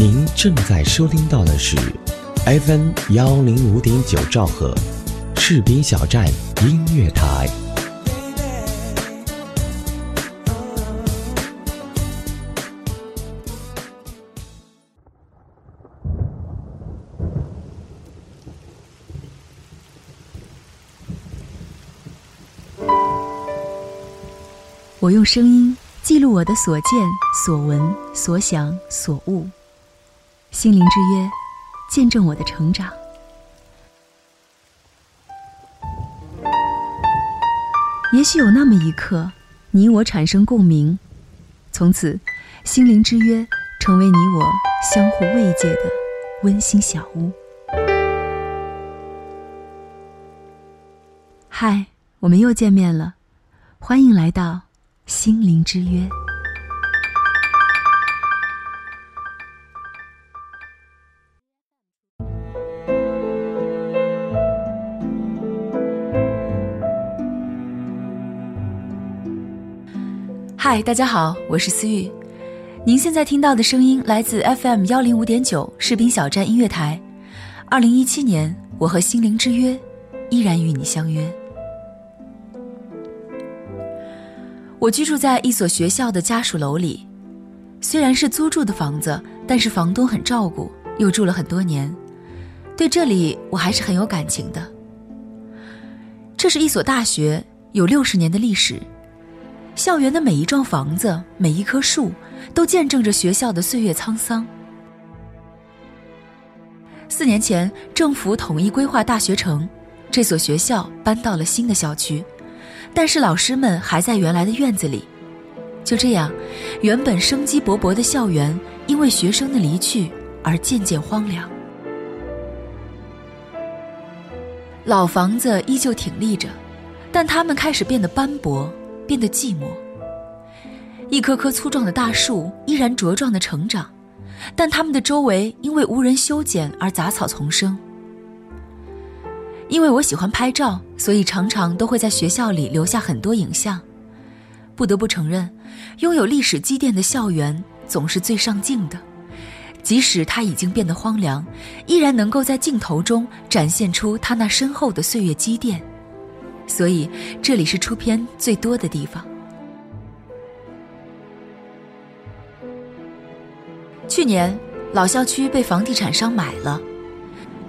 您正在收听到的是 FM 幺零五点九兆赫，士兵小站音乐台。我用声音记录我的所见、所闻、所想、所悟，心灵之约，见证我的成长。也许有那么一刻，你我产生共鸣，从此，心灵之约成为你我相互慰藉的温馨小屋。嗨，我们又见面了，欢迎来到。心灵之约。嗨，大家好，我是思玉。您现在听到的声音来自 FM 幺零五点九士兵小站音乐台。二零一七年，我和心灵之约依然与你相约。我居住在一所学校的家属楼里，虽然是租住的房子，但是房东很照顾，又住了很多年，对这里我还是很有感情的。这是一所大学，有六十年的历史，校园的每一幢房子、每一棵树，都见证着学校的岁月沧桑。四年前，政府统一规划大学城，这所学校搬到了新的校区。但是老师们还在原来的院子里，就这样，原本生机勃勃的校园因为学生的离去而渐渐荒凉。老房子依旧挺立着，但它们开始变得斑驳，变得寂寞。一棵棵粗壮的大树依然茁壮的成长，但它们的周围因为无人修剪而杂草丛生。因为我喜欢拍照，所以常常都会在学校里留下很多影像。不得不承认，拥有历史积淀的校园总是最上镜的，即使它已经变得荒凉，依然能够在镜头中展现出它那深厚的岁月积淀。所以这里是出片最多的地方。去年，老校区被房地产商买了。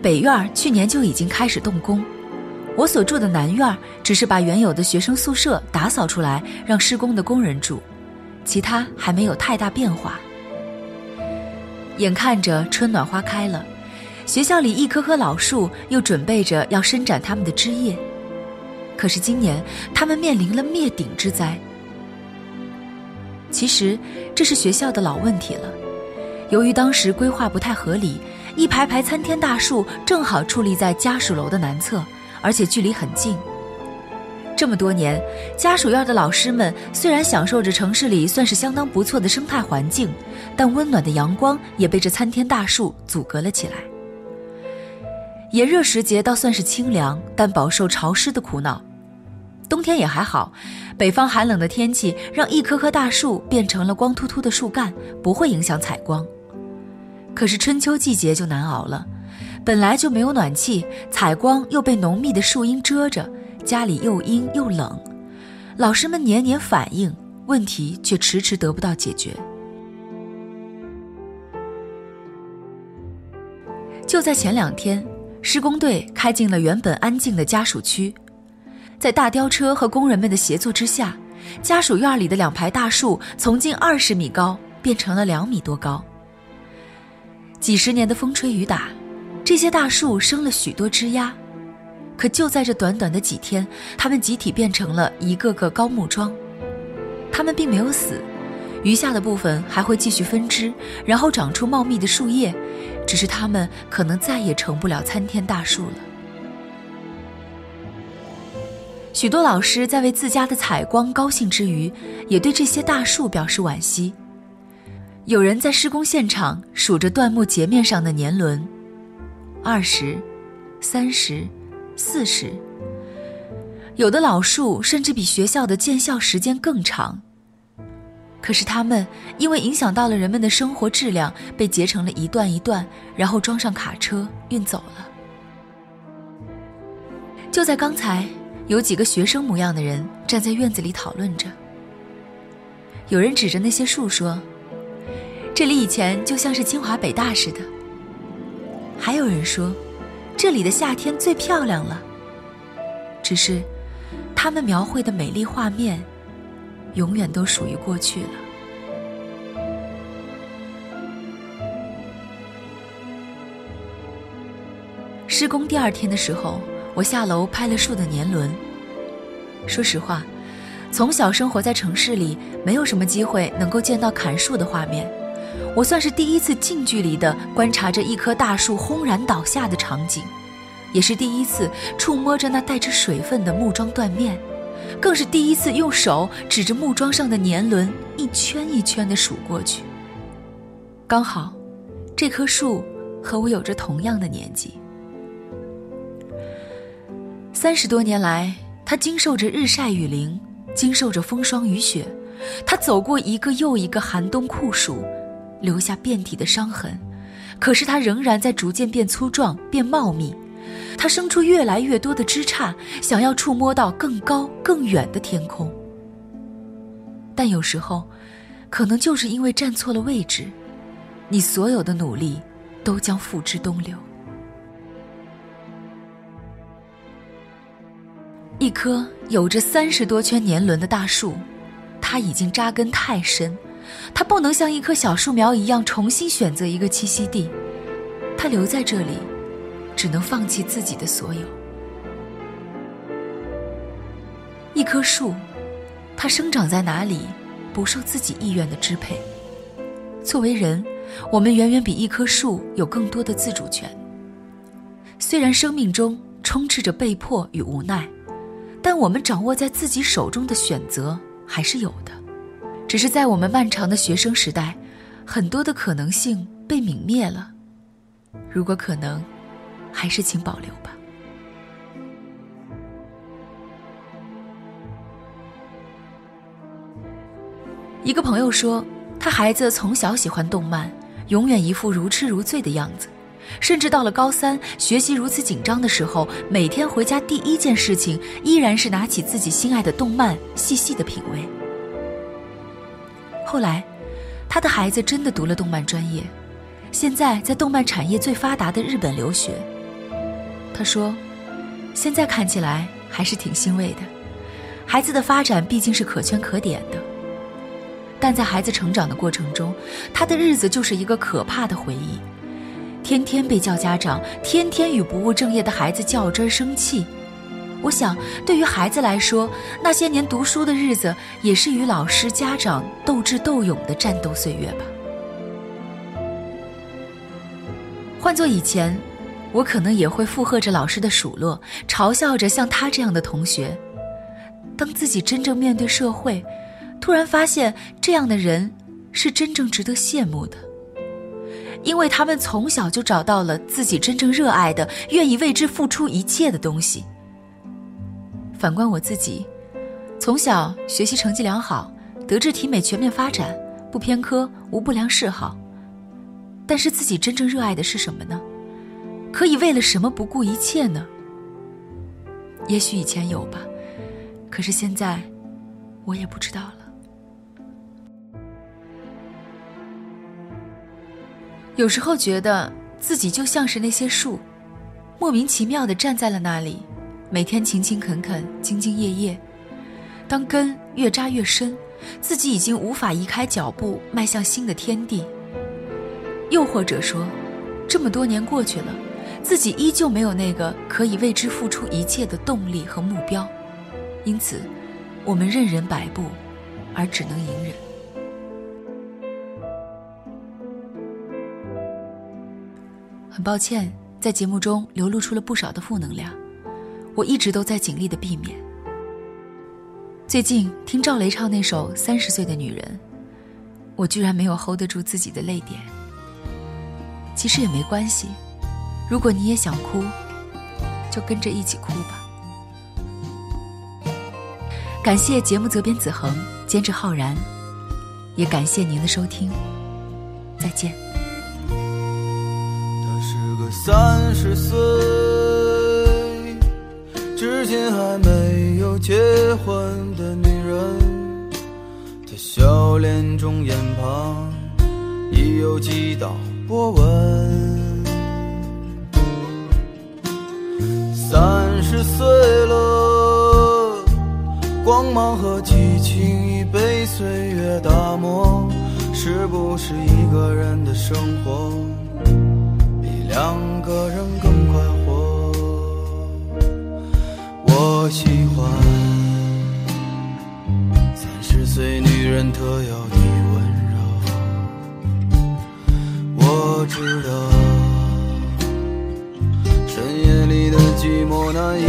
北院去年就已经开始动工，我所住的南院只是把原有的学生宿舍打扫出来，让施工的工人住，其他还没有太大变化。眼看着春暖花开了，学校里一棵棵老树又准备着要伸展它们的枝叶，可是今年他们面临了灭顶之灾。其实这是学校的老问题了，由于当时规划不太合理。一排排参天大树正好矗立在家属楼的南侧，而且距离很近。这么多年，家属院的老师们虽然享受着城市里算是相当不错的生态环境，但温暖的阳光也被这参天大树阻隔了起来。炎热时节倒算是清凉，但饱受潮湿的苦恼。冬天也还好，北方寒冷的天气让一棵棵大树变成了光秃秃的树干，不会影响采光。可是春秋季节就难熬了，本来就没有暖气，采光又被浓密的树荫遮着，家里又阴又冷，老师们年年反映，问题却迟迟得不到解决。就在前两天，施工队开进了原本安静的家属区，在大吊车和工人们的协作之下，家属院里的两排大树从近二十米高变成了两米多高。几十年的风吹雨打，这些大树生了许多枝丫，可就在这短短的几天，它们集体变成了一个个高木桩。它们并没有死，余下的部分还会继续分枝，然后长出茂密的树叶，只是它们可能再也成不了参天大树了。许多老师在为自家的采光高兴之余，也对这些大树表示惋惜。有人在施工现场数着椴木截面上的年轮，二十、三十、四十。有的老树甚至比学校的建校时间更长。可是它们因为影响到了人们的生活质量，被截成了一段一段，然后装上卡车运走了。就在刚才，有几个学生模样的人站在院子里讨论着。有人指着那些树说：“这里以前就像是清华北大似的。”还有人说：“这里的夏天最漂亮了。”只是，他们描绘的美丽画面。永远都属于过去了。施工第二天的时候，我下楼拍了树的年轮。说实话，从小生活在城市里，没有什么机会能够见到砍树的画面。我算是第一次近距离的观察着一棵大树轰然倒下的场景，也是第一次触摸着那带着水分的木桩断面。更是第一次用手指着木桩上的年轮，一圈一圈的数过去。刚好，这棵树和我有着同样的年纪。三十多年来，它经受着日晒雨淋，经受着风霜雨雪，它走过一个又一个寒冬酷暑，留下遍体的伤痕。可是它仍然在逐渐变粗壮、变茂密。它生出越来越多的枝杈，想要触摸到更高更远的天空。但有时候，可能就是因为站错了位置，你所有的努力都将付之东流。一棵有着三十多圈年轮的大树，它已经扎根太深，它不能像一棵小树苗一样重新选择一个栖息地，它留在这里。只能放弃自己的所有。一棵树，它生长在哪里，不受自己意愿的支配。作为人，我们远远比一棵树有更多的自主权。虽然生命中充斥着被迫与无奈，但我们掌握在自己手中的选择还是有的。只是在我们漫长的学生时代，很多的可能性被泯灭了。如果可能。还是请保留吧。一个朋友说，他孩子从小喜欢动漫，永远一副如痴如醉的样子，甚至到了高三，学习如此紧张的时候，每天回家第一件事情依然是拿起自己心爱的动漫，细细的品味。后来，他的孩子真的读了动漫专业，现在在动漫产业最发达的日本留学。他说：“现在看起来还是挺欣慰的，孩子的发展毕竟是可圈可点的。但在孩子成长的过程中，他的日子就是一个可怕的回忆，天天被叫家长，天天与不务正业的孩子较真生气。我想，对于孩子来说，那些年读书的日子，也是与老师、家长斗智斗勇的战斗岁月吧。换做以前。”我可能也会附和着老师的数落，嘲笑着像他这样的同学。当自己真正面对社会，突然发现这样的人是真正值得羡慕的，因为他们从小就找到了自己真正热爱的、愿意为之付出一切的东西。反观我自己，从小学习成绩良好，德智体美全面发展，不偏科，无不良嗜好。但是自己真正热爱的是什么呢？可以为了什么不顾一切呢？也许以前有吧，可是现在，我也不知道了。有时候觉得自己就像是那些树，莫名其妙的站在了那里，每天勤勤恳恳、兢兢业业。当根越扎越深，自己已经无法移开脚步迈向新的天地。又或者说，这么多年过去了。自己依旧没有那个可以为之付出一切的动力和目标，因此，我们任人摆布，而只能隐忍。很抱歉，在节目中流露出了不少的负能量，我一直都在尽力的避免。最近听赵雷唱那首《三十岁的女人》，我居然没有 hold 得住自己的泪点。其实也没关系。如果你也想哭，就跟着一起哭吧。感谢节目责编子恒，监制浩然，也感谢您的收听，再见。三十岁，至今还没有结婚的女人。她笑脸中眼旁已有几道波纹。三十岁了，光芒和激情已被岁月打磨，是不是一个人的生活两个人更快活？我喜欢三十岁女人特有的温柔，我知道。深夜里的寂寞难以